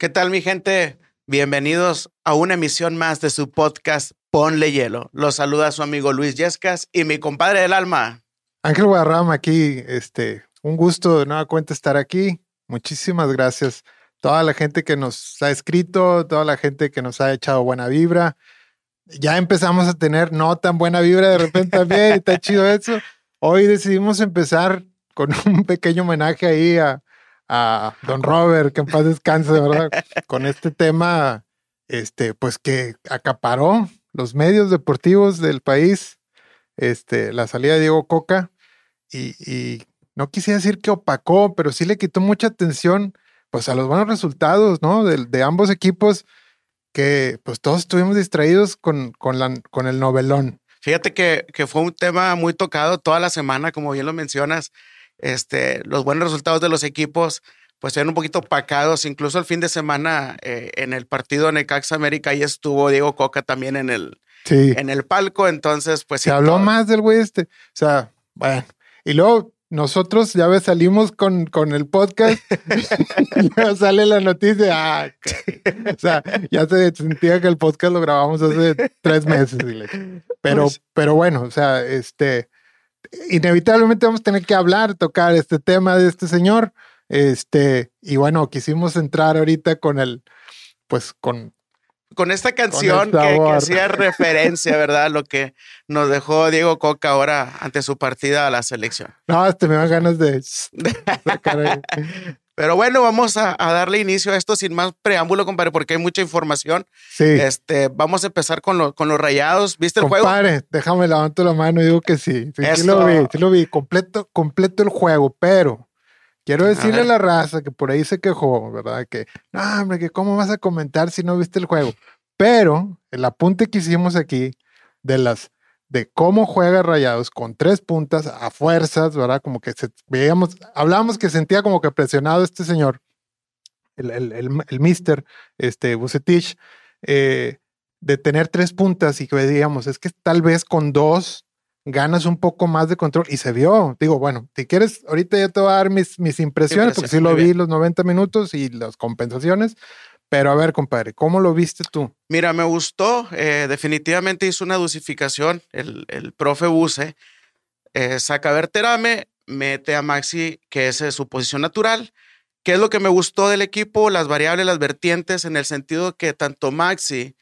¿Qué tal mi gente? Bienvenidos a una emisión más de su podcast Ponle Hielo. Los saluda su amigo Luis Yescas y mi compadre del alma. Ángel Guadarrama aquí, este, un gusto de nueva cuenta estar aquí. Muchísimas gracias. Toda la gente que nos ha escrito, toda la gente que nos ha echado buena vibra. Ya empezamos a tener no tan buena vibra de repente también, está chido eso. Hoy decidimos empezar con un pequeño homenaje ahí a, a Don Robert, que en paz descanse, ¿verdad? Con este tema, este, pues que acaparó los medios deportivos del país, este, la salida de Diego Coca, y, y no quisiera decir que opacó, pero sí le quitó mucha atención, pues a los buenos resultados, ¿no? De, de ambos equipos, que pues todos estuvimos distraídos con, con, la, con el novelón. Fíjate que, que fue un tema muy tocado toda la semana, como bien lo mencionas este, los buenos resultados de los equipos pues eran un poquito opacados. Incluso el fin de semana eh, en el partido Necaxa América ahí estuvo Diego Coca también en el, Sí. en el palco. Entonces, pues Se habló todo- más del güey este. O sea, bueno. Y luego nosotros ya ves, salimos con, con el podcast y luego sale la noticia. Ah, o sea, ya se sentía que el podcast lo grabamos hace tres meses. Pero, pero bueno, o sea, este, inevitablemente vamos a tener que hablar, tocar este tema de este señor. Este, y bueno, quisimos entrar ahorita con el, pues con Con esta canción Con que, hacía referencia, ¿verdad? a Lo que nos dejó Diego Coca ahora ante su partida a la selección. No, este me dan ganas de. Pero bueno, vamos a, a darle inicio a esto sin más preámbulo, compadre, porque hay mucha información. Sí. Este, vamos a empezar con, lo- con los rayados. ¿Viste el juego? Compadre, déjame levanto la mano y digo que sí. Sí, sí lo vi, sí lo vi. Completo, completo el juego, pero quiero decirle a, ver. la raza que por ahí se quejó, ¿verdad? Que, no, hombre, que cómo vas a comentar si no viste el juego. Pero el apunte que hicimos aquí de las de cómo juega Rayados con tres puntas a fuerzas, ¿verdad? Como que se, veíamos, hablábamos que sentía como que presionado este señor, el, el, el, el mister, este, Bucetich, eh, de tener tres puntas y que veíamos, es que tal vez con dos ganas un poco más de control y se vio. Digo, bueno, si quieres, ahorita ya te voy a dar mis, mis impresiones, porque sí lo vi bien. los 90 minutos y las compensaciones, pero a ver, compadre, ¿cómo lo viste tú? Mira, me gustó. eh, definitivamente hizo una dosificación el, el profe Buse. Eh, saca a Berterame, mete a Maxi, que es eh, su posición natural. ¿Qué es lo que me gustó del equipo? Las variables, las vertientes, en el sentido que tanto Maxi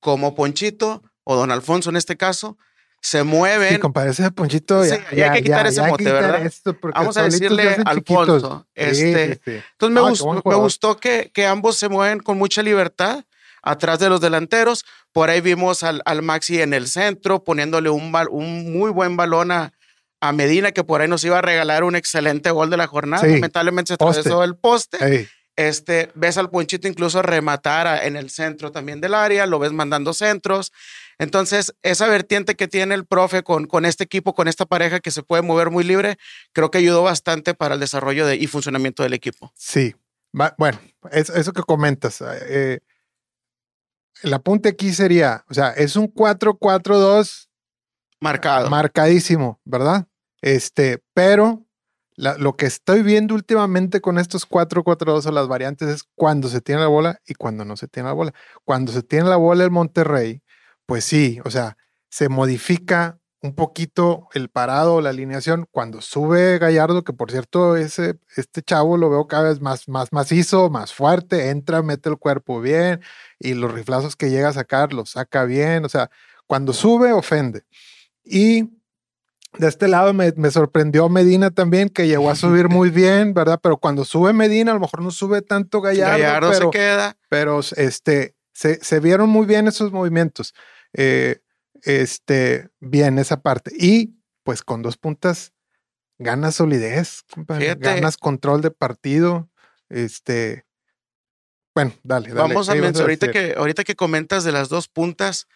como Ponchito, o Don Alfonso en este caso, se mueven. Sí, compadre, ese ponchito Sí, ya, ya hay que quitar ese mote, ¿verdad? esto Vamos a decirle Alfonso, este, sí, sí. Entonces me, Ah, qué gus- buen me gustó que, que ambos se mueven con mucha libertad atrás de los delanteros. Por ahí vimos al, al Maxi en el centro, poniéndole un, un muy buen balón a, a Medina, que por ahí nos iba a regalar un excelente gol de la jornada. Lamentablemente se atravesó el poste. Ey, Este, ves al Ponchito incluso rematar a- en el centro también del área, lo ves mandando centros. Entonces, esa vertiente que tiene el profe con, con este equipo, con esta pareja que se puede mover muy libre, creo que ayudó bastante para el desarrollo de, y funcionamiento del equipo. Sí. Bueno, eso, eso que comentas. eh, el apunte aquí sería, o sea, es un 4-4-2 Marcado. marcadísimo, ¿verdad? Este, pero la- lo que estoy viendo últimamente con estos 4-4-2 o las variantes es cuando se tiene la bola y cuando no se tiene la bola. Cuando se tiene la bola el Monterrey, pues sí, o sea, se modifica un poquito el parado la alineación cuando sube Gallardo, que por cierto, ese, este chavo lo veo cada vez más, más macizo, más fuerte, entra, mete el cuerpo bien y los riflazos que llega a sacar los saca bien, o sea, cuando sube ofende. Y de este lado me, me sorprendió Medina también, que llegó a subir muy bien, ¿verdad? Pero cuando sube Medina, a lo mejor no sube tanto Gallardo, Gallardo pero, se queda. pero este, se, se vieron muy bien esos movimientos. Eh, este, bien esa parte. Y pues con dos puntas ganas solidez, compadre, ganas control de partido. Este, bueno, dale, dale. Vamos a ¿qué ibas mencionar, ahorita que, ahorita que comentas de las dos puntas,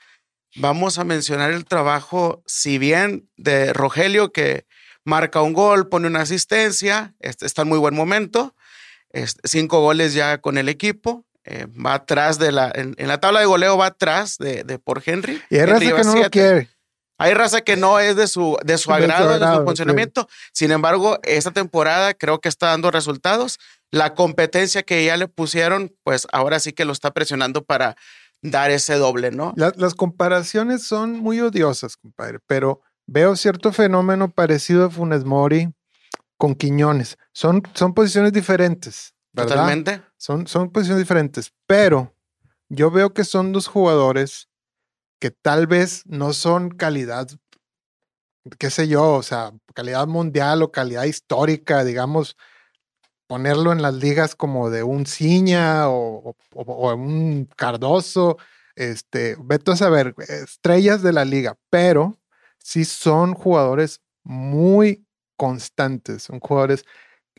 vamos a mencionar el trabajo, si bien de Rogelio, que marca un gol, pone una asistencia, este, está en muy buen momento, este, cinco goles ya con el equipo, eh, va atrás de la, en, en la tabla de goleo va atrás de, de por Henry. Y hay Henry raza que no lo quiere. Hay raza que no es de su, de su agrado, de su, funcionamiento. Sin embargo, esta temporada creo que está dando resultados. La competencia que ya le pusieron, pues ahora sí que lo está presionando para dar ese doble, ¿no? las comparaciones son muy odiosas, compadre, pero veo cierto fenómeno parecido a Funes Mori con Quiñones. Son, son posiciones diferentes, ¿verdad? Totalmente. Son, son posiciones diferentes, pero yo veo que son dos jugadores que tal vez no son calidad, qué sé yo, o sea, calidad mundial o calidad histórica, digamos, ponerlo en las ligas como de un Ciña o, un Cardoso, este, vete a saber, estrellas de la liga, pero sí son jugadores muy constantes, son jugadores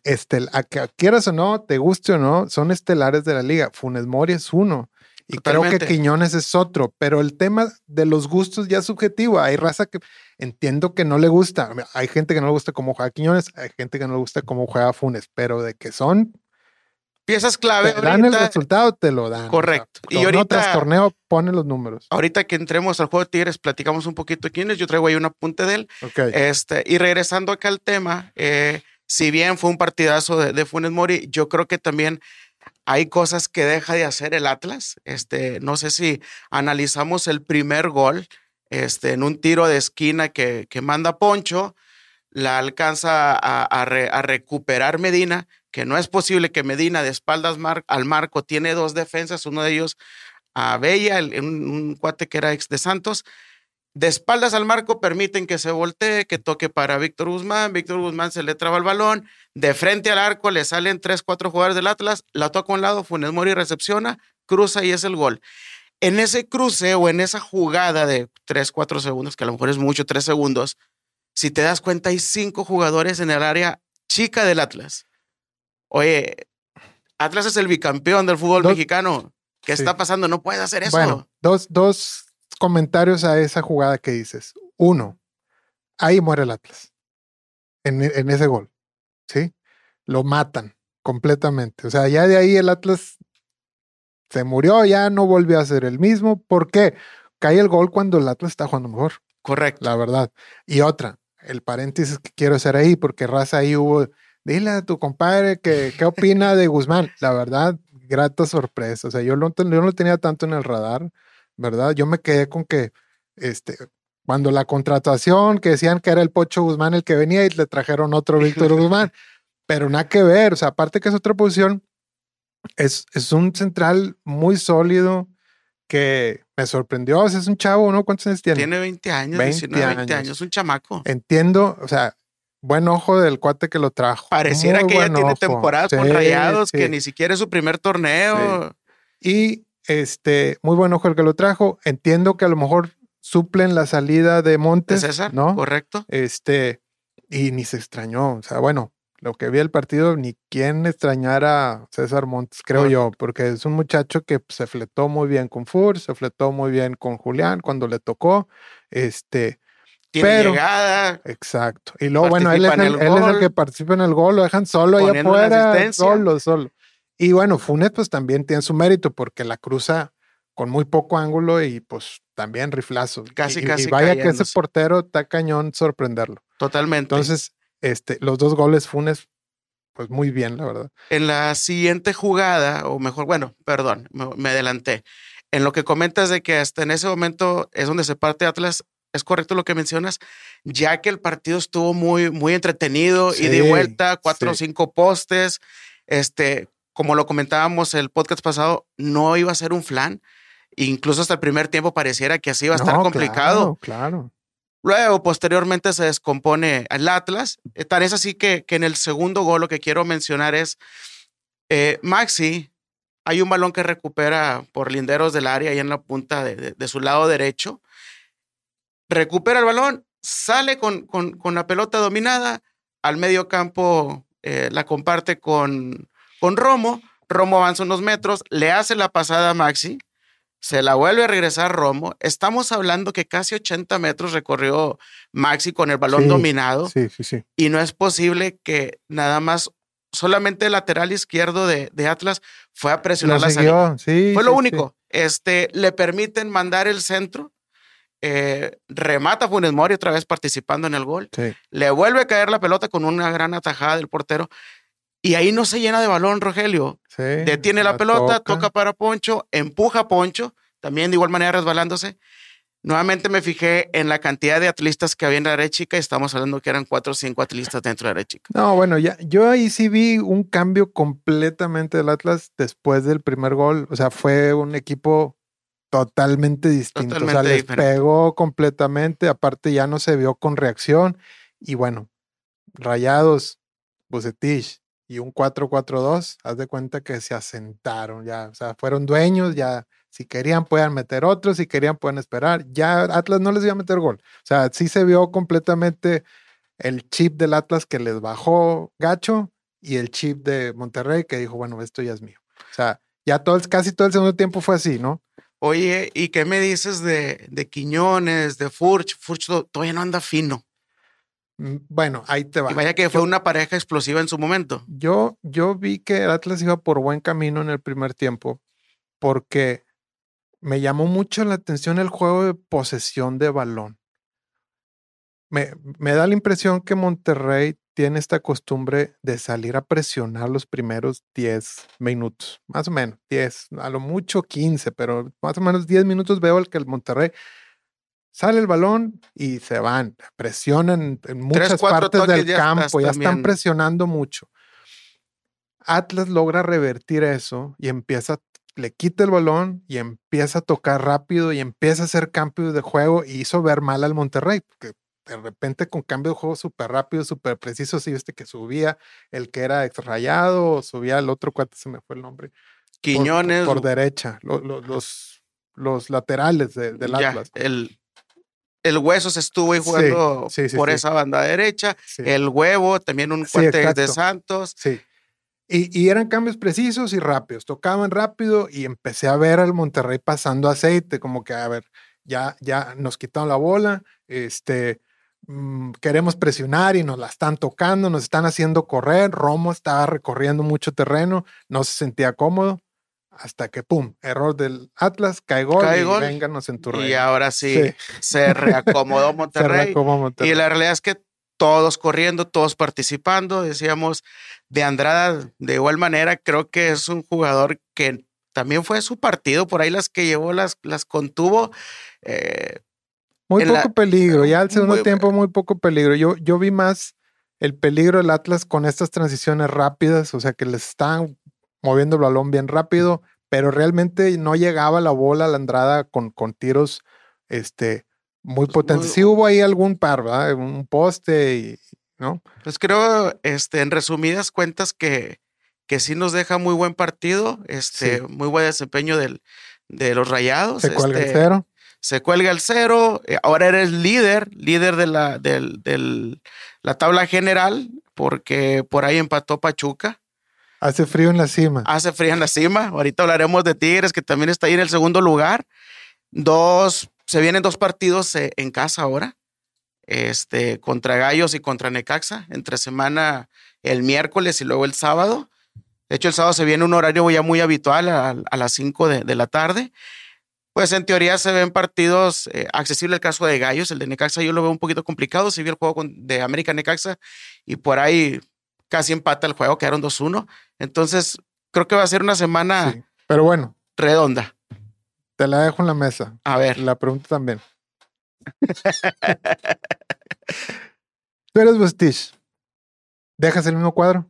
estel a que quieras o no, te guste o no, son estelares de la liga. Funes Mori es uno. Y creo que Quiñones es otro, pero el tema de los gustos ya es subjetivo. Hay raza que entiendo que no le gusta. Hay gente que no le gusta cómo juega Quiñones, hay gente que no le gusta cómo juega Funes, pero de que son piezas clave. Te dan el resultado, te lo dan. Correcto. y ahorita. Tras torneo pone los números. Ahorita que entremos al juego de Tigres, platicamos un poquito de quiénes. Yo traigo ahí un apunte de él. Este, y regresando acá al tema, eh, si bien fue un partidazo de, de Funes Mori, yo creo que también hay cosas que deja de hacer el Atlas. Este, no sé si analizamos el primer gol este, en un tiro de esquina que, que manda Poncho, la alcanza a, recuperar Medina, que no es posible que Medina de espaldas al marco tiene dos defensas, uno de ellos a Bella, un, un cuate que era ex de Santos, de espaldas al marco permiten que se voltee, que toque para Víctor Guzmán. Víctor Guzmán se le traba el balón. De frente al arco le salen tres, cuatro jugadores del Atlas. La toca a un lado, Funes Mori recepciona, cruza y es el gol. En ese cruce o en esa jugada de tres, cuatro segundos, que a lo mejor es mucho, tres segundos, si te das cuenta, hay cinco jugadores en el área chica del Atlas. Oye, Atlas es el bicampeón del fútbol mexicano. ¿Qué está pasando? No puedes hacer eso. Bueno, dos, dos comentarios a esa jugada que dices. Uno, ahí muere el Atlas. En, ese gol. ¿Sí? Lo matan completamente. O sea, ya de ahí el Atlas se murió, ya no volvió a ser el mismo. ¿Por qué? Cae el gol cuando el Atlas está jugando mejor. Correcto. La verdad. Y otra, el paréntesis que quiero hacer ahí, porque raza ahí hubo. Dile a tu compadre que, qué opina de Guzmán. La verdad, grata sorpresa. O sea, yo no, yo no lo tenía tanto en el radar. ¿Verdad? Yo me quedé con que, este, cuando la contratación, que decían que era el Pocho Guzmán el que venía y le trajeron otro Víctor Guzmán, pero nada que ver, o sea, aparte que es otra posición, es, es un central muy sólido que me sorprendió, o sea, es un chavo, ¿no? ¿Cuántos años tiene? Tiene 20 años, 20 19, 20 años, es un chamaco. Entiendo, o sea, buen ojo del cuate que lo trajo. Pareciera que ya tiene temporadas con Rayados, que ni siquiera es su primer torneo. Y este, muy buen ojo el que lo trajo. Entiendo que a lo mejor suplen la salida de Montes. César, ¿no? Correcto. Este, y ni se extrañó. O sea, bueno, lo que vi el partido, ni quién extrañara a César Montes, creo yo, porque es un muchacho que se fletó muy bien con Fur, se fletó muy bien con Julián cuando le tocó. Este. Tiene llegada. Exacto. Y luego, bueno, él, es el, él es el, que participa en el gol, lo dejan solo allá afuera, solo, solo. Y bueno, Funes pues también tiene su mérito porque la cruza con muy poco ángulo y pues también riflazo. Casi, casi. Y vaya que ese portero está cañón sorprenderlo. Totalmente. Entonces, este, los dos goles Funes, pues muy bien, la verdad. En la siguiente jugada, o mejor, bueno, perdón, me, adelanté. En lo que comentas de que hasta en ese momento es donde se parte Atlas, es correcto lo que mencionas, ya que el partido estuvo muy, muy entretenido y de vuelta, cuatro o cinco postes, este, como lo comentábamos el podcast pasado, no iba a ser un flan. Incluso hasta el primer tiempo pareciera que así iba a estar complicado. Claro, Luego, posteriormente, se descompone el Atlas. Eh, tal es así que, que en el segundo gol lo que quiero mencionar es eh, Maxi. Hay un balón que recupera por linderos del área ahí en la punta de, su lado derecho. Recupera el balón, sale con, con, la pelota dominada. Al medio campo eh, la comparte con, con Romo. Romo avanza unos metros, le hace la pasada a Maxi, se la vuelve a regresar Romo. Estamos hablando que casi 80 metros recorrió Maxi con el balón dominado. Sí, sí, sí. Y no es posible que nada más, solamente el lateral izquierdo de, Atlas fue a presionar la salida. Sí, fue lo único. Este, le permiten mandar el centro eh, remata Funes Mori otra vez participando en el gol. Le vuelve a caer la pelota con una gran atajada del portero. Y ahí no se llena de balón, Rogelio. sí, Detiene la, pelota, toca. para Poncho, empuja a Poncho, también de igual manera resbalándose. Nuevamente me fijé en la cantidad de atlistas que había en la red chica y estamos hablando que eran cuatro o cinco atlistas dentro de la red chica. No, bueno, ya, yo ahí sí vi un cambio completamente del Atlas después del primer gol. O sea, fue un equipo totalmente distinto. Totalmente o sea, les diferente. pegó completamente. Aparte, ya no se vio con reacción. Y bueno, Rayados, Bucetich y un 4-4-2, haz de cuenta que se asentaron ya. O sea, fueron dueños, ya. Si querían, puedan meter otros, si querían, pueden esperar. Ya Atlas no les iba a meter gol. O sea, sí se vio completamente el chip del Atlas que les bajó gacho y el chip de Monterrey que dijo, bueno, esto ya es mío. O sea, ya todo, casi todo el segundo tiempo fue así, ¿no? Oye, ¿y qué me dices de, de Quiñones, de Furch? Furch to- todavía no anda fino. Mm, Bueno, ahí te va. Y vaya que fue una pareja explosiva en su momento. Yo, yo vi que el Atlas iba por buen camino en el primer tiempo porque me llamó mucho la atención el juego de posesión de balón. Me, me da la impresión que Monterrey tiene esta costumbre de salir a presionar los primeros 10 minutos, más o menos 10, a lo mucho 15, pero más o menos 10 minutos veo el que el Monterrey sale el balón y se van, presionan en muchas cuatro partes del ya campo, ya están también. presionando mucho. Atlas logra revertir eso y empieza, le quita el balón y empieza a tocar rápido y empieza a hacer cambios de juego y hizo ver mal al Monterrey, porque de repente con cambio de juego súper rápido, súper preciso, sí viste que subía el que era extrayado o subía el otro cuate, se me fue el nombre. por- Quiñones. Por, derecha, lo- lo- los, los laterales de- del ya, Atlas. el, el hueso se estuvo jugando sí, sí, por esa banda derecha. El huevo, también un cuate de. Santos. Sí. Y, y eran cambios precisos y rápidos. Tocaban rápido y empecé a ver al Monterrey pasando aceite, como que, a ver, ya, ya nos quitaron la bola, este, mm, queremos presionar y nos la están tocando, nos están haciendo correr. Romo estaba recorriendo mucho terreno, no se sentía cómodo. Hasta que, pum, error del Atlas, cae gol Cae y gol, vénganos en tu Y reino. ahora sí, Sí. se reacomodó Se Monterrey. reacomodó Monterrey. Y la realidad es que todos corriendo, todos participando, decíamos, de Andrada, de igual manera, creo que es un jugador que también fue su partido, por ahí las que llevó, las, las contuvo. eh, Muy poco la- peligro, ya al segundo muy- tiempo muy poco peligro. Yo, yo vi más el peligro del Atlas con estas transiciones rápidas, o sea que les están moviendo el balón bien rápido, pero realmente no llegaba la bola a la entrada con, con tiros este, muy Pues potentes. muy- Sí hubo ahí algún par, ¿verdad? Un poste y, ¿no? Pues creo, este, en resumidas cuentas, que, que sí nos deja muy buen partido, este, Sí. muy buen desempeño del, de los rayados. Se cuelga el este, cero. Se cuelga el cero. eh, Ahora eres líder, líder de la, del, del- la tabla general, porque por ahí empató Pachuca. Hace frío en la cima. Hace frío en la cima. Ahorita hablaremos de Tigres, que también está ahí en el segundo lugar. Dos, se vienen dos partidos eh, en casa ahora. Este, contra Gallos y contra Necaxa, entre semana el miércoles y luego el sábado. De hecho, el sábado se viene un horario ya muy habitual a, las 5 de, la tarde. Pues en teoría se ven partidos eh, accesible el caso de Gallos, el de Necaxa yo lo veo un poquito complicado, si vi el juego de América Necaxa y por ahí casi empata el juego, quedaron 2-1. Entonces, creo que va a ser una semana Sí. Pero bueno, redonda. te la dejo en la mesa. A ver, La pregunta también. Tú eres Bustich. ¿Dejas el mismo cuadro?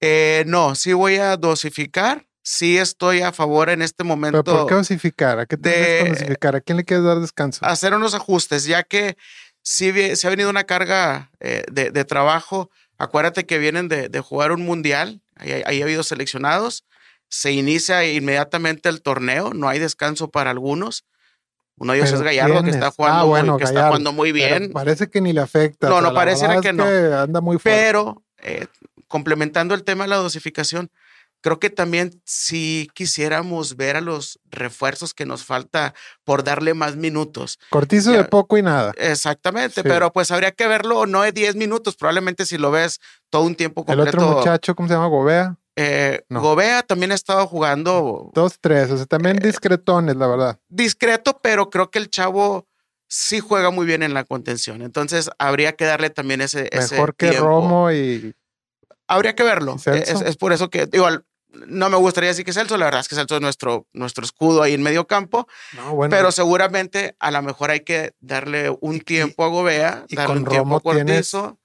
eh, no, sí voy a dosificar, sí estoy a favor en este ¿Pero momento por qué dosificar? ¿A qué te de- dosificar? ¿A quién le quieres dar descanso? hacer unos ajustes, ya que sí se ha venido una carga eh, de, de trabajo. Acuérdate que vienen de, de jugar un mundial, ahí, ahí ha habido seleccionados, se inicia inmediatamente el torneo, no hay descanso para algunos. Uno de ellos ¿Pero es Gallardo, que está Ah, jugando, bueno, muy, que está Gallardo. jugando muy bien. parece que ni le afecta. No, no, verdad que no. anda muy fuerte. Pero eh, complementando el tema de la dosificación, creo que también si quisiéramos ver a los refuerzos que nos falta por darle más minutos. Cortizo ya- de poco y nada. Exactamente, Sí. pero pues habría que verlo no de 10 minutos, probablemente si lo ves todo un tiempo El otro completo. muchacho, ¿cómo se llama? Gobea. Eh, No. Gobea también ha estado jugando Dos, tres. O sea, Eh, también discretones, la verdad. discreto, pero creo que el chavo sí juega muy bien en la contención. Entonces habría que darle también ese, ese Mejor que tiempo. Romo y. Habría que verlo. Es, es por eso que, igual, no me gustaría decir que Celso, la verdad es que Celso es nuestro, nuestro escudo ahí en medio campo, No, bueno. pero seguramente a lo mejor hay que darle un tiempo a Gobea, y darle con un tiempo a Romo tienes- Cortizo.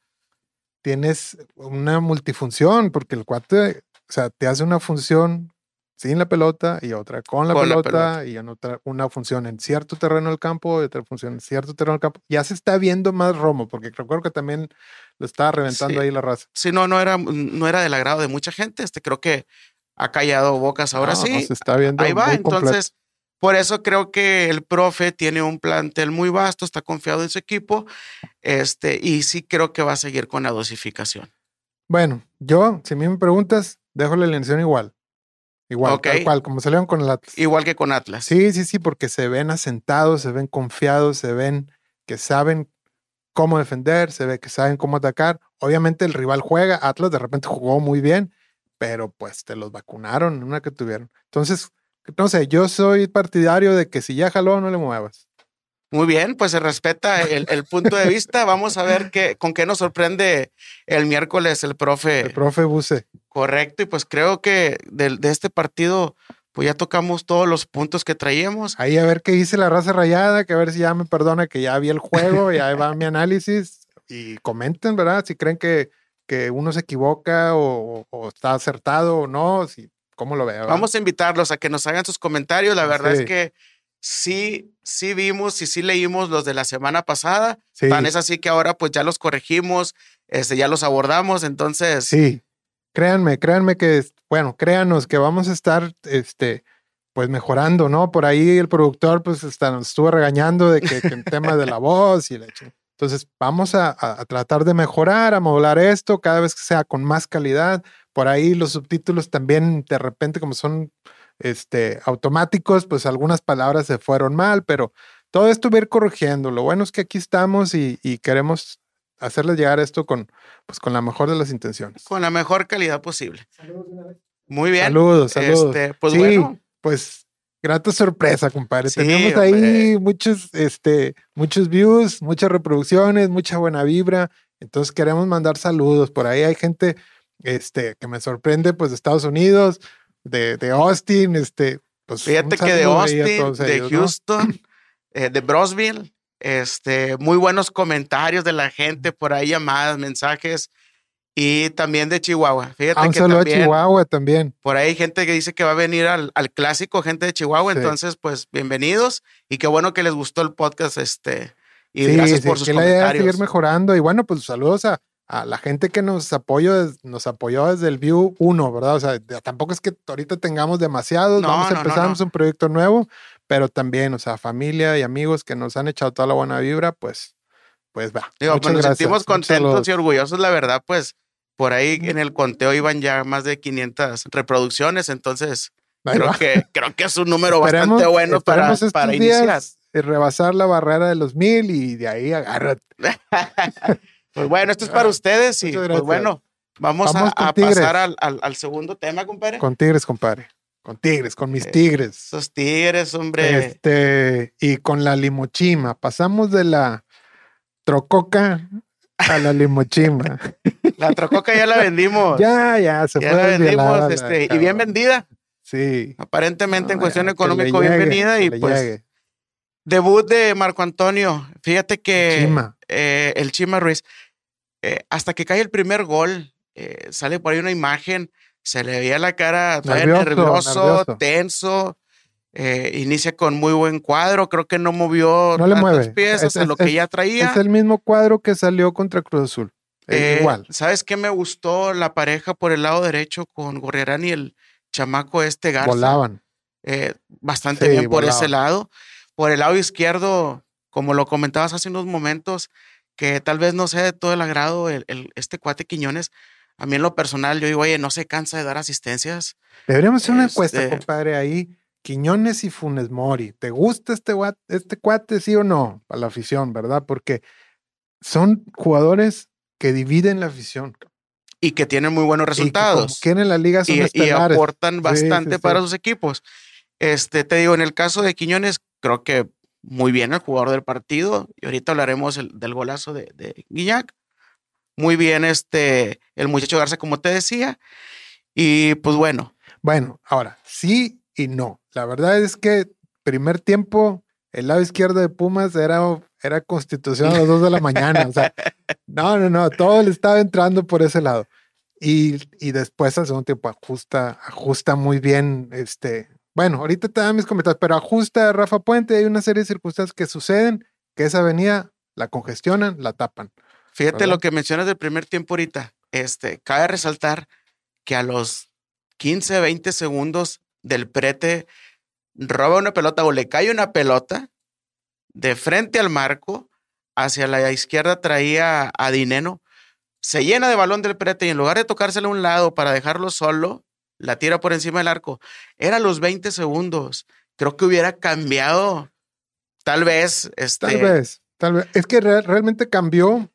tienes una multifunción, porque el cuate, o sea, te hace una función sin la pelota y otra con la, Con la pelota, y en otra, una función en cierto terreno del campo y otra función en cierto terreno del campo. Ya se está viendo más Romo, porque recuerdo que también lo estaba reventando Sí. ahí la raza. Si no, no era, no era del agrado de mucha gente. Este creo que ha callado bocas ahora No, sí. se está viendo Ahí va. Entonces, por eso creo que el profe tiene un plantel muy vasto, está confiado en su equipo. Este, y sí creo que va a seguir con la dosificación. Bueno, yo, si a mí me preguntas, dejo la alineación igual. Igual, Ok. tal cual, como salieron con el Atlas. Igual que con Atlas. Sí, sí, sí, porque se ven asentados, se ven confiados, se ven que saben cómo defender, se ve que saben cómo atacar. Obviamente el rival juega, Atlas de repente jugó muy bien, pero pues te los vacunaron en una que tuvieron. Entonces, no sé, yo soy partidario de que si ya jaló, no le muevas. Muy bien, pues se respeta el, el punto de vista. Vamos a ver qué, con qué nos sorprende el miércoles el profe. El profe Buse. Correcto. Y pues creo que de, de este partido, pues ya tocamos todos los puntos que traíamos. Ahí a ver qué dice la raza rayada, que a ver si ya me perdona que ya vi el juego, ya va mi análisis. Y comenten, ¿verdad? Si creen que, que uno se equivoca o, o está acertado o no, si, ¿cómo lo veo? Vamos a invitarlos a que nos hagan sus comentarios. La verdad Sí. es que sí, sí vimos y sí leímos los de la semana pasada. Sí, Tan es así que ahora pues ya los corregimos, este, ya los abordamos. Entonces, sí. Créanme, créanme que, bueno, créanos que vamos a estar, este, pues mejorando, ¿no? Por ahí el productor, pues, hasta nos estuvo regañando de que, que el tema de la voz y la Entonces, vamos a, tratar de mejorar, a modular esto cada vez que sea con más calidad. Por ahí los subtítulos también, de repente, como son este, automáticos, pues algunas palabras se fueron mal, pero todo esto va a ir corrigiendo. Lo bueno es que aquí estamos y, y queremos hacerles llegar esto con, pues, con la mejor de las intenciones. con la mejor calidad posible. Muy bien. Saludos, saludos. Este, pues Sí, bueno, Pues grata sorpresa, compadre. Sí, Tenemos ahí muchos, este, muchos views, muchas reproducciones, mucha buena vibra. Entonces queremos mandar saludos. Por ahí hay gente, este, que me sorprende, pues de Estados Unidos, de, de Austin, este, pues. fíjate que de Austin, de. Houston, eh, de Brosville, este, muy buenos comentarios de la gente por ahí, llamadas, mensajes. Y también de Chihuahua. Fíjate Ah, un que saludo a también Chihuahua también. por ahí hay gente que dice que va a venir al, al clásico, gente de Chihuahua. Sí. Entonces, pues bienvenidos y qué bueno que les gustó el podcast. Este, y Sí, gracias sí, por sus que la idea es comentarios. seguir mejorando. Y bueno, pues saludos a, a la gente que nos apoyó, nos apoyó desde el View 1, ¿verdad? O sea, tampoco es que ahorita tengamos demasiados, No, vamos a no, empezar no. un proyecto nuevo, pero también, o sea, familia y amigos que nos han echado toda la buena vibra, pues, pues va. Digo, pues nos gracias, sentimos contentos y orgullosos, la verdad, pues por ahí en el conteo iban ya más de 500 reproducciones, entonces Ahí creo va. que, creo que es un número Esperemos- bastante bueno para, para iniciar. eh, rebasar la barrera de los mil y de ahí agárrate. Pues bueno, esto es para Ah, ustedes y pues bueno, vamos, Vamos a, pasar al, al- al segundo tema, compadre. Con tigres, compadre. Con tigres, con mis Eh, tigres. Esos tigres, hombre. Este, y con la limochima. Pasamos de la trococa a la limochima. La trococa ya la vendimos. ya, ya, se ya fue la desvielada vendimos la este, y bien vendida. Sí. Aparentemente en No, cuestión ya, que le económica bien vendida y pues llegue. debut de Marco Antonio. Fíjate que Chima. eh, el Chima Ruiz, eh, hasta que cae el primer gol, eh, sale por ahí una imagen, se le veía la cara Nervioso, nervioso, nervioso. tenso. eh, inicia con muy buen cuadro, creo que no movió No le tantas mueve. piezas Es- a lo es- que ya traía. Es el mismo cuadro que salió contra Cruz Azul. Eh, igual. ¿Sabes qué me gustó la pareja por el lado derecho con Gorriarán y el chamaco este Garza? Volaban. eh, bastante Sí, bien por ese lado. Por el lado izquierdo, como lo comentabas hace unos momentos, que tal vez no sea de todo el agrado el, el- este cuate Quiñones. A mí en lo personal, yo digo, oye, no se cansa de dar asistencias. Deberíamos hacer una encuesta, Este- compadre, ahí. Quiñones y Funes Mori. ¿Te gusta este, este cuate, sí o no? Para la afición, ¿verdad? Porque son jugadores que dividen la afición. y que tienen muy buenos Y que resultados. en la liga son Y, y aportan bastante sí, sí. para sus equipos. Este, te digo, en el caso de Quiñones, creo que muy bien el jugador del partido. Y ahorita hablaremos el- del golazo de, de Guiñac. Muy bien, este, el muchacho Garza, como te decía. Y pues bueno, Bueno, ahora, sí y no. La verdad es que primer tiempo, el lado izquierdo de Pumas era, era constitución a las 2 de la mañana. O sea, no, no, no, todo le estaba entrando por ese lado. Y, y después al segundo tiempo ajusta, ajusta muy bien. Este, bueno, ahorita te dan mis comentarios, pero ajusta Rafa Puente. Hay una serie de circunstancias que suceden que esa avenida la congestionan, la tapan. Fíjate ¿verdad? lo que mencionas del primer tiempo ahorita. Este, cabe resaltar que a los 15, 20 segundos del prete roba una pelota o le cae una pelota de frente al marco, hacia la izquierda traía a Dineno, se llena de balón del prete y en lugar de tocárselo a un lado para dejarlo solo, la tira por encima del arco. Era los 20 segundos. Creo que hubiera cambiado, tal vez, este, Tal vez, tal vez. Es que real- realmente cambió,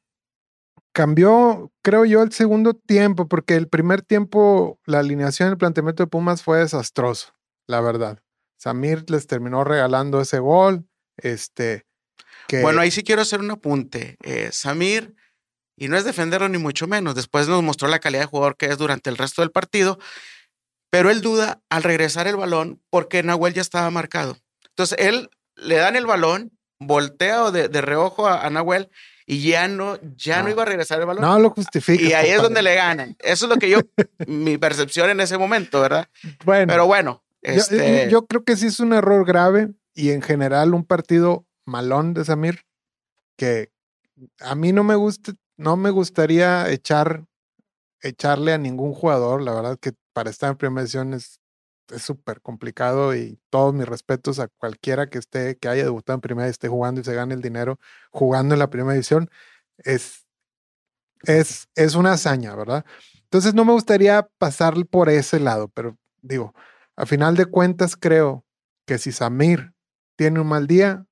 cambió, creo yo, el segundo tiempo, porque el primer tiempo, la alineación, el planteamiento de Pumas fue desastroso, la verdad. Samir les terminó regalando ese gol. Este, que Bueno, ahí sí quiero hacer un apunte. Eh, Samir, y no es defenderlo ni mucho menos, después nos mostró la calidad de jugador que es durante el resto del partido, pero él duda al regresar el balón porque Nahuel ya estaba marcado. Entonces él le dan el balón, voltea de, de reojo a, a Nahuel y ya no, ya no Ah. iba a regresar el balón. no lo justifica. y ahí es donde le ganan. Eso es lo que yo, mi percepción en ese momento, ¿verdad? Bueno, Pero bueno, este, yo, creo que sí es un error grave y en general un partido malón de Samir que a mí no me gusta, no me gustaría echar echarle a ningún jugador. La verdad que para estar en primera división es es súper complicado y todos mis respetos a cualquiera que esté, que haya debutado en primera y esté jugando y se gane el dinero jugando en la primera división. Es, es, es una hazaña, ¿verdad? Entonces no me gustaría pasar por ese lado, pero digo, a final de cuentas creo que si Samir tiene un mal día,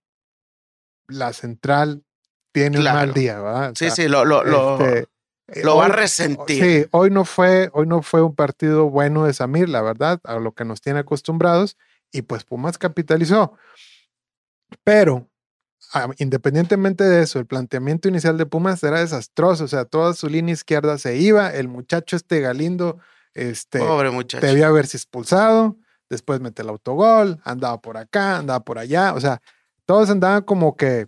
la central tiene un mal día, ¿verdad? O sí, sea, sí, lo, lo, lo, este, eh, lo va a hoy- resentir. Sí, hoy no fue, hoy no fue un partido bueno de Samir, la verdad, a lo que nos tiene acostumbrados, y pues Pumas capitalizó. Pero ah, independientemente de eso, el planteamiento inicial de Pumas era desastroso, o sea, toda su línea izquierda se iba, el muchacho este Galindo, este, Pobre muchacho. debía haberse expulsado, después mete el autogol, andaba por acá, andaba por allá, o sea, todos andaban como que,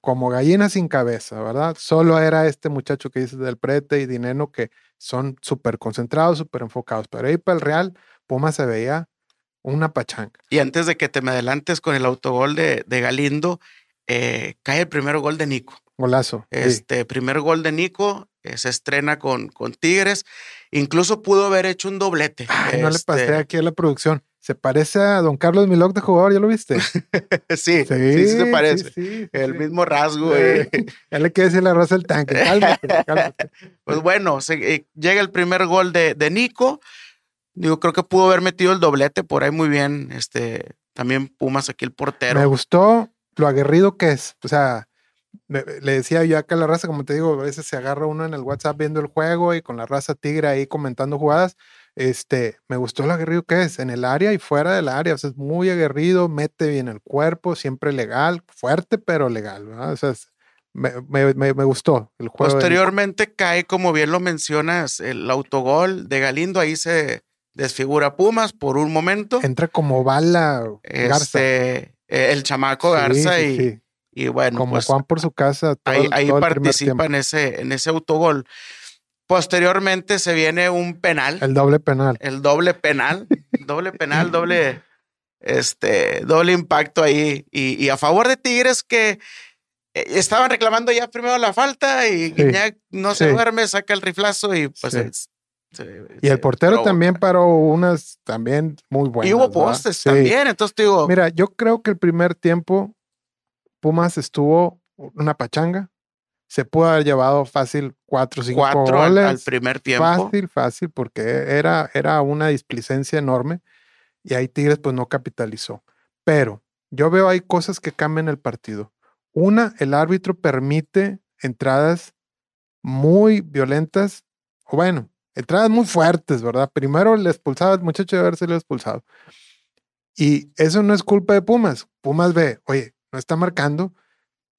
como gallinas sin cabeza, ¿verdad? Solo era este muchacho que dices del prete y Dineno que son súper concentrados, súper enfocados, pero ahí para el Real, Pumas se veía una pachanga. Y antes de que te me adelantes con el autogol de, de Galindo, eh, cae el primer gol de Nico. Golazo. sí. Este primer gol de Nico eh, se estrena con, con Tigres. Incluso pudo haber hecho un doblete. Ay, no le Este, pasé aquí a la producción. Se parece a don Carlos Milok de jugador, ¿ya lo viste? sí, sí, sí, se parece. sí, el mismo rasgo. Eh. Ya le quiere decir la raza del tanque. Cálmate, cálmate. Pues bueno, se- eh, llega el primer gol de, de Nico. Digo, creo que pudo haber metido el doblete por ahí muy bien. Este, también Pumas aquí el portero. Me gustó lo aguerrido que es. O sea, le decía yo acá a la raza, como te digo, a veces se agarra uno en el WhatsApp viendo el juego y con la raza tigre ahí comentando jugadas. Este, me gustó lo aguerrido que es en el área y fuera del área. O sea, es muy aguerrido, mete bien el cuerpo, siempre legal, fuerte, pero legal. ¿verdad? O sea, es- me, me- me- me gustó el juego. Posteriormente cae, como bien lo mencionas, el autogol de Galindo. Ahí se desfigura Pumas por un momento. Entra como bala Garza. Este, eh, el chamaco Sí, Garza sí, y, sí. Y bueno, como pues, Juan por su casa. todo ahí, el- ahí todo el participa en ese, en ese autogol. Posteriormente se viene un penal, el, El doble penal. doble penal, doble penal, doble, este, doble impacto ahí. Y, y a favor de Tigres que eh, estaban reclamando ya primero la falta y Guiñac no se sí. duerme, saca el riflazo y pues Sí. es- se- Y el portero provoca. también paró unas también muy buenas. Y hubo postes Sí. también, entonces digo, Mira, yo creo que el primer tiempo Pumas estuvo una pachanga. Se pudo haber llevado fácil cuatro o cinco cuatro al, goles. al primer tiempo. Fácil, fácil, porque era, era una displicencia enorme y ahí Tigres pues no capitalizó. Pero yo veo hay cosas que cambian el partido. Una, el árbitro permite entradas muy violentas, o bueno, entradas muy fuertes, ¿verdad? Primero le expulsaba al muchacho de haberse lo expulsado. Y eso no es culpa de Pumas. Pumas ve, oye, no está marcando.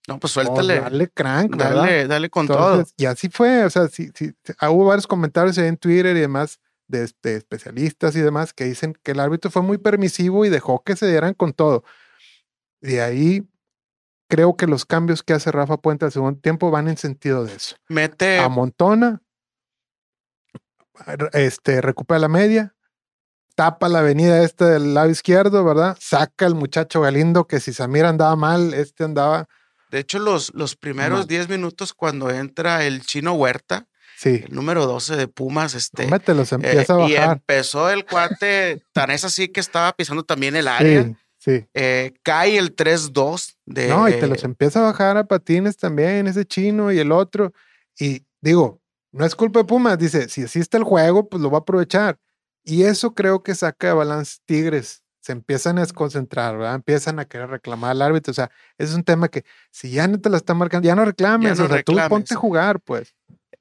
No, pues suéltale. dale crank, ¿verdad? Dale, dale con Entonces, todo. Y así fue, o sea, sí, sí, ah, hubo varios comentarios en Twitter y demás de, de especialistas y demás que dicen que el árbitro fue muy permisivo y dejó que se dieran con todo. De ahí creo que los cambios que hace Rafa Puente al segundo tiempo van en sentido de eso. Mete, Amontona, este, recupera la media, tapa la avenida esta del lado izquierdo, ¿verdad? Saca el muchacho Galindo que si Samir andaba mal, este andaba, de hecho, los, los primeros No. 10 minutos cuando entra el chino Huerta, sí, el número 12 de Pumas, este. mételo, se eh, empieza a y bajar. empezó el cuate, tan es así que estaba pisando también el área. Sí, sí. Eh, cae el 3-2 de. No, y te los empieza a bajar a patines también, ese chino y el otro. Y digo, no es culpa de Pumas, dice, si así está el juego, pues lo va a aprovechar. Y eso creo que saca de balance Tigres. Se empiezan a desconcentrar, ¿verdad? Empiezan a querer reclamar al árbitro. O sea, ese es un tema que si ya no te la están marcando, ya no reclames. no o sea, tú ponte a jugar, pues.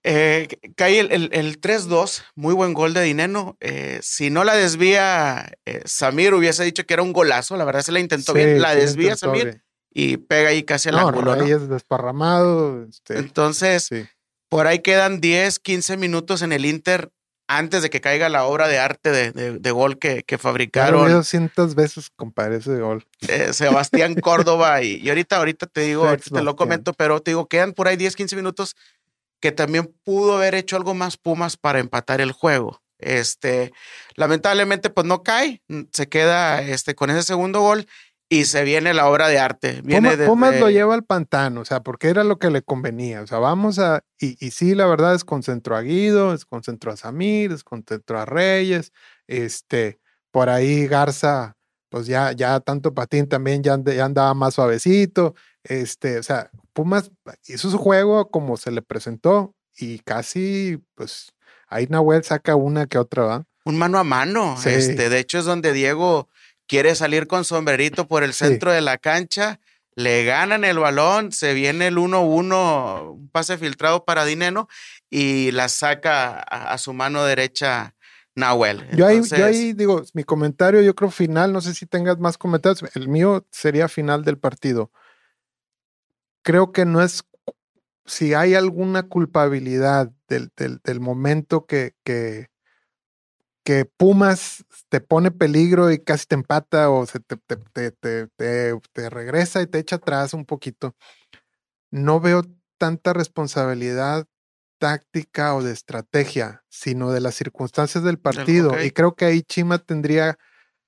Eh, cae el, el- el 3-2, muy buen gol de Dineno. Eh, si no la desvía, eh, Samir hubiese dicho que era un golazo. La verdad se la intentó Sí, bien. La sí, desvía Samir bien. y pega ahí casi al No, ángulo, ¿no? Reyes desparramado. este, Entonces, sí. por ahí quedan 10, 15 minutos en el Inter antes de que caiga la obra de arte de, de- de gol que, que fabricaron 200 veces, compadre, ese gol. eh, Sebastián Córdoba y, y ahorita, ahorita te digo, ahorita te lo comento, pero te digo, quedan por ahí 10, 15 minutos que también pudo haber hecho algo más Pumas para empatar el juego. Este, lamentablemente, pues no cae, se queda este, con ese segundo gol y se viene la obra de arte. Viene Puma- Pumas desde- lo lleva al pantano, o sea, porque era lo que le convenía. O sea, vamos a. Y, y sí, la verdad, desconcentró a Guido, desconcentró a Samir, desconcentró a Reyes. Este, por ahí Garza, pues ya, ya tanto patín también ya, ya andaba más suavecito. Este, o sea, Pumas hizo su juego como se le presentó y casi, pues, ahí Nahuel saca una que otra, ¿va? un mano a mano. Sí. Este, de hecho, es donde Diego quiere salir con sombrerito por el Sí. centro de la cancha. Le ganan el balón, se viene el 1-1, un pase filtrado para Dineno y la saca a, a su mano derecha Nahuel. Yo ahí, Entonces, yo ahí digo, mi comentario, yo creo final, no sé si tengas más comentarios. El mío sería final del partido. Creo que no es si hay alguna culpabilidad del, del, del momento que, que, que Pumas te pone peligro y casi te empata o se te, te, te, te, regresa y te echa atrás un poquito. No veo tanta responsabilidad táctica o de estrategia, sino de las circunstancias del partido. Y creo que ahí Chima tendría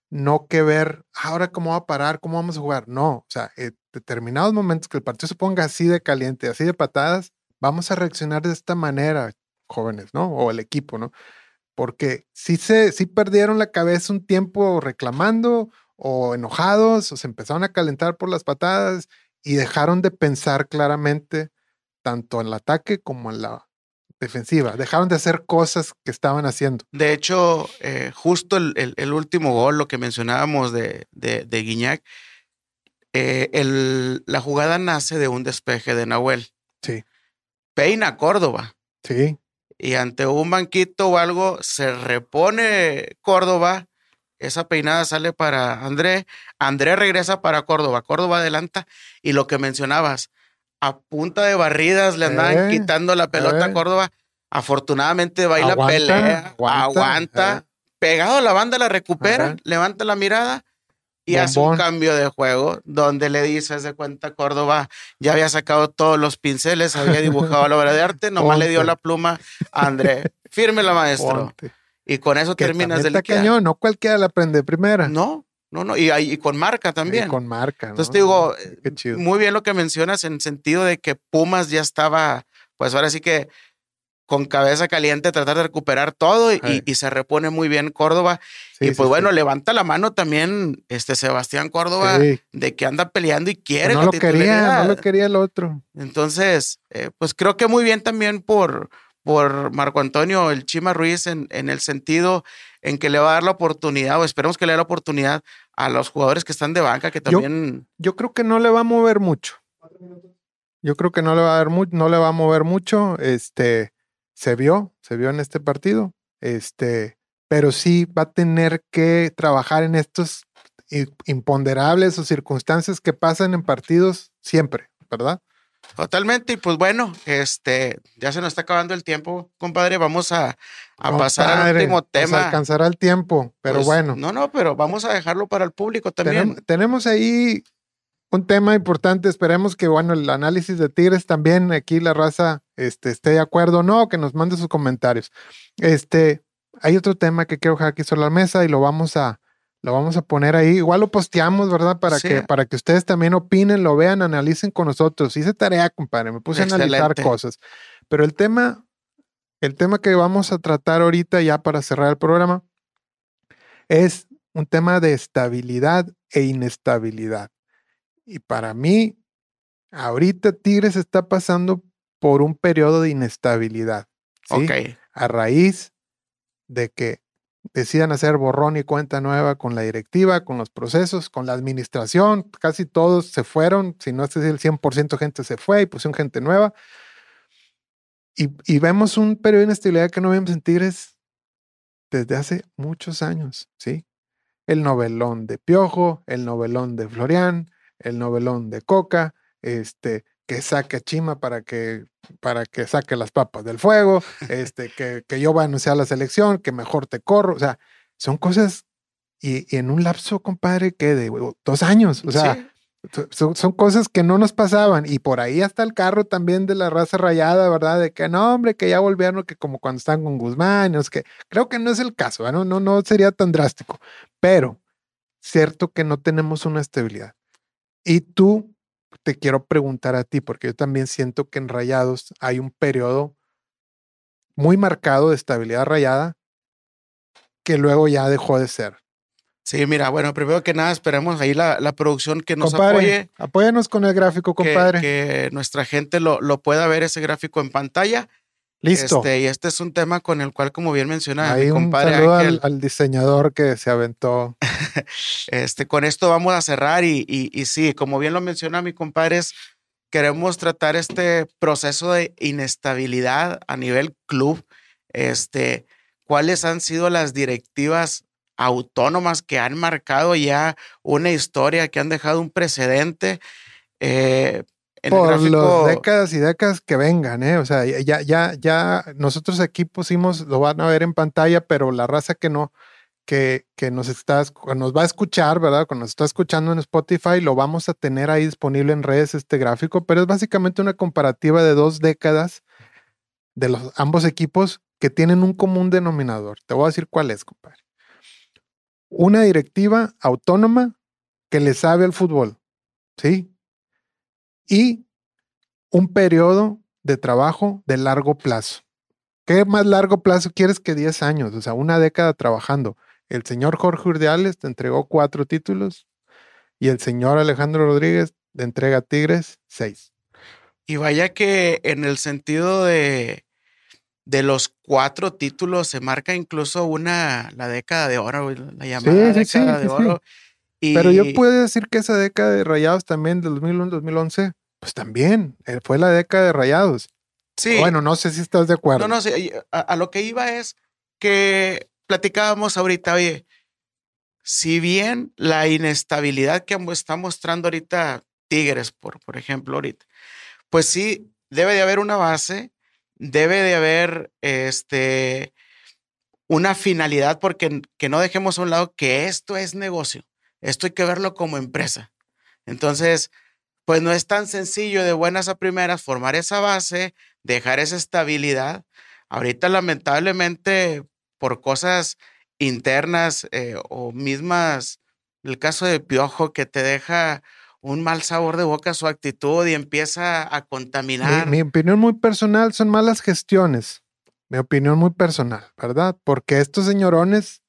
no que ver ahora cómo va a parar, cómo vamos a jugar. No, o sea, en determinados momentos que el partido se ponga así de caliente, así de patadas, vamos a reaccionar de esta manera, jóvenes, ¿no? O el equipo, ¿no? Porque sí, se, sí perdieron la cabeza un tiempo reclamando o enojados o se empezaron a calentar por las patadas y dejaron de pensar claramente tanto en el ataque como en la defensiva. Dejaron de hacer cosas que estaban haciendo. De hecho, eh, justo el, el- el último gol, lo que mencionábamos de, de, de Guiñac, eh, el- la jugada nace de un despeje de Nahuel. Sí, Peina a Córdoba. sí, y ante un banquito o algo se repone Córdoba, esa peinada sale para André, André regresa para Córdoba, Córdoba adelanta y lo que mencionabas, a punta de barridas le andaban Eh, quitando la pelota eh. a Córdoba, afortunadamente va y la Aguanta, pelea, aguanta, aguanta, eh. pegado a la banda la recupera, Ajá. levanta la mirada. Y hace un cambio de juego donde le dice, de cuenta, Córdoba ya había sacado todos los pinceles, había dibujado la obra de arte, nomás le dio la pluma a André. Fírmela, maestro. ponte. Y con eso Que terminas también de está liquidar. cañón, no cualquiera la aprende primera. No, no, no. Y, y con marca Y también. con marca. ¿no? Entonces te digo, Qué chido. Muy bien lo que mencionas en sentido de que Pumas ya estaba, pues ahora sí que con cabeza caliente tratar de recuperar todo y, se repone muy bien Córdoba. Sí, y sí, pues bueno, sí. levanta la mano también este Sebastián Córdoba de que anda peleando y quiere no la lo quería, no lo quería el otro. Entonces, eh, pues creo que muy bien también por, por Marco Antonio, el Chima Ruiz, en, en el sentido en que le va a dar la oportunidad, o esperemos que le dé la oportunidad a los jugadores que están de banca, que también Yo creo que no le va a mover mucho. Yo creo que no le va a dar no le va a mover mucho. Este, se vio, se vio en este partido. Este, pero sí va a tener que trabajar en estos imponderables o circunstancias que pasan en partidos siempre, ¿verdad? Totalmente, y pues bueno, este, ya se nos está acabando el tiempo, compadre, vamos a, pasar al último tema. alcanzará el tiempo, pero pues, bueno. No, no, pero vamos a dejarlo para el público también. tenemos ahí un tema importante. Esperemos que, bueno, el análisis de Tigres también aquí la raza este, esté de acuerdo o no, que nos mande sus comentarios. Este, hay otro tema que quiero dejar aquí sobre la mesa y lo vamos a, lo vamos a poner ahí. Igual lo posteamos, ¿verdad? Para, que, para que ustedes también opinen, lo vean, analicen con nosotros. Hice tarea, compadre. Me puse a analizar cosas. Pero el tema, el tema que vamos a tratar ahorita ya para cerrar el programa es un tema de estabilidad e inestabilidad. Y para mí, ahorita Tigres está pasando por un periodo de inestabilidad. Ok. A raíz de que decidan hacer borrón y cuenta nueva con la directiva, con los procesos, con la administración. Casi todos se fueron, si no es decir el 100% gente se fue y pusieron gente nueva. Y, y, vemos un periodo de inestabilidad que no vemos en Tigres desde hace muchos años, ¿sí? El novelón de Piojo, el novelón de Florian, el novelón de Coca, este, que saque a Chima para que, para que saque las papas del fuego, este, que, que yo voy a anunciar la selección, que mejor te corro. O sea, son cosas y, en un lapso, compadre, que de dos años. O sea, son, son, cosas que no nos pasaban. Y por ahí hasta el carro también de la raza rayada, ¿verdad? De que no, hombre, que ya volvieron, que como cuando están con Guzmán, es que creo que no es el caso, ¿no? No, no sería tan drástico. Pero cierto que no tenemos una estabilidad. Y tú, te quiero preguntar a ti, porque yo también siento que en Rayados hay un periodo muy marcado de estabilidad rayada que luego ya dejó de ser. Sí, mira, bueno, primero que nada, esperemos ahí la, producción que nos apoye. Apóyanos con el gráfico, compadre. Que, nuestra gente lo, lo, pueda ver ese gráfico en pantalla. Listo. Este, y este es un tema con el cual, como bien menciona mi compadre un Ángel, al, diseñador que se aventó. este, con esto vamos a cerrar y, y, sí, como bien lo menciona mi compadre, queremos tratar este proceso de inestabilidad a nivel club. Este, ¿Cuáles han sido las directivas autónomas que han marcado ya una historia, que han dejado un precedente? Eh, por las décadas y décadas que vengan, ¿eh? O sea, ya, ya, ya, nosotros aquí pusimos, lo van a ver en pantalla, pero la raza que no, que, que nos está, nos va a escuchar, ¿verdad? Cuando nos está escuchando en Spotify, lo vamos a tener ahí disponible en redes este gráfico, pero es básicamente una comparativa de dos décadas de los ambos equipos que tienen un común denominador. Te voy a decir cuál es, compadre. Una directiva autónoma que le sabe al fútbol, ¿sí? Y un periodo de trabajo de largo plazo. ¿Qué más largo plazo quieres que 10 años? O sea, una década trabajando. El señor Jorge Urdiales te entregó cuatro títulos y el señor Alejandro Rodríguez te entrega Tigres seis. Y vaya que en el sentido de, de los cuatro títulos se marca incluso una, la década de oro, la llamada década de oro. Pero yo puedo decir que esa década de Rayados también, del 2001-2011, pues también eh, fue la década de Rayados. Sí. Bueno, no sé si estás de acuerdo. No, no, sí, a, lo que iba es que platicábamos ahorita, oye, si bien la inestabilidad que está mostrando ahorita Tigres, por, por ejemplo, ahorita, pues sí, debe de haber una base, debe de haber este, una finalidad, porque que no dejemos a un lado que esto es negocio. Esto hay que verlo como empresa. Entonces, pues no es tan sencillo de buenas a primeras formar esa base, dejar esa estabilidad. Ahorita lamentablemente por cosas internas eh, o mismas, el caso de Piojo que te deja un mal sabor de boca su actitud y empieza a contaminar. Mi, mi opinión muy personal son malas gestiones. Mi opinión muy personal, ¿verdad? Porque estos señorones,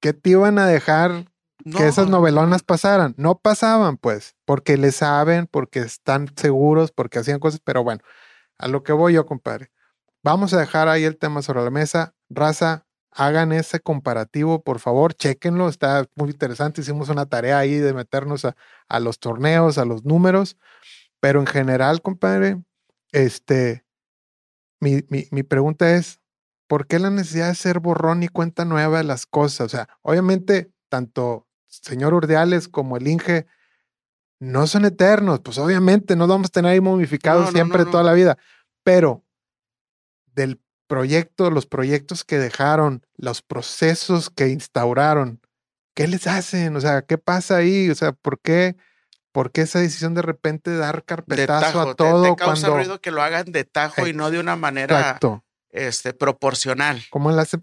¿qué te iban a dejar que esas novelonas pasaran. No pasaban, pues, porque le saben, porque están seguros, porque hacían cosas, pero bueno, a lo que voy yo, compadre. Vamos a dejar ahí el tema sobre la mesa. Raza, hagan ese comparativo, por favor, chequenlo, está muy interesante. Hicimos una tarea ahí de meternos a, a los torneos, a los números, pero en general, compadre, este, mi, mi, mi pregunta es, ¿por qué la necesidad de ser borrón y cuenta nueva de las cosas? O sea, obviamente, tanto señor Urdiales como el Inge no son eternos, pues obviamente no vamos a tener ahí momificados No, siempre no, no. toda la vida, pero del proyecto, los proyectos que dejaron, los procesos que instauraron, ¿qué les hacen? O sea, ¿qué pasa ahí? O sea, ¿por qué, por qué esa decisión de repente dar De carpetazo tajo. a te- todo te, causa cuando... ruido que lo hagan de tajo y no de una manera este, proporcional. como en las, em-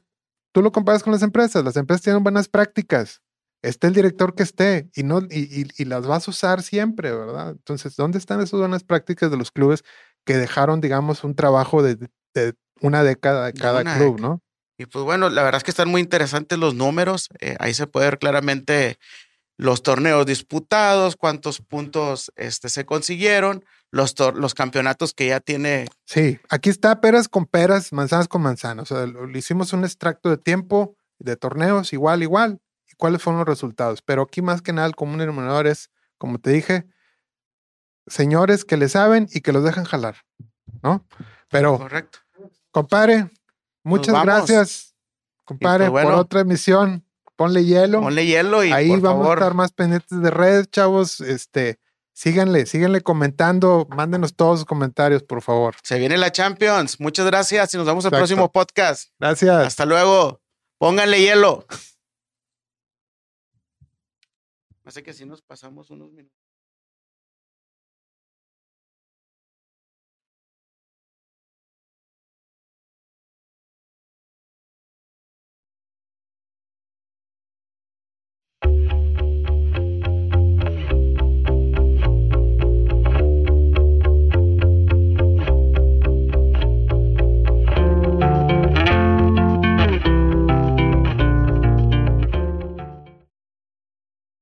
tú lo comparas con las empresas, las empresas tienen buenas prácticas, esté el director que esté y no y, y- y las vas a usar siempre, ¿verdad? Entonces, ¿dónde están esas buenas prácticas de los clubes que dejaron, digamos, un trabajo de, de una década de cada una club, década. ¿no? Y pues bueno, la verdad es que están muy interesantes los números. eh, ahí se puede ver claramente los torneos disputados, cuántos puntos este, se consiguieron, los, los campeonatos que ya tiene. Sí, aquí está peras con peras, manzanas con manzanas. O sea, le hicimos un extracto de tiempo de torneos, igual, igual, cuáles fueron los resultados. Pero aquí más que nada el común denominador es, como te dije, señores que le saben y que los dejan jalar, ¿no? Pero, Correcto. compadre, muchas gracias, compadre, por otra emisión. Ponle hielo. Ponle hielo y Ahí por vamos favor, a estar más pendientes de redes, chavos. Este, síganle, síganle comentando, mándenos todos sus comentarios, por favor. se viene la Champions. Muchas gracias y nos vemos el Exacto. próximo podcast. Gracias. Hasta luego. Pónganle hielo. Hace que si nos pasamos unos minutos.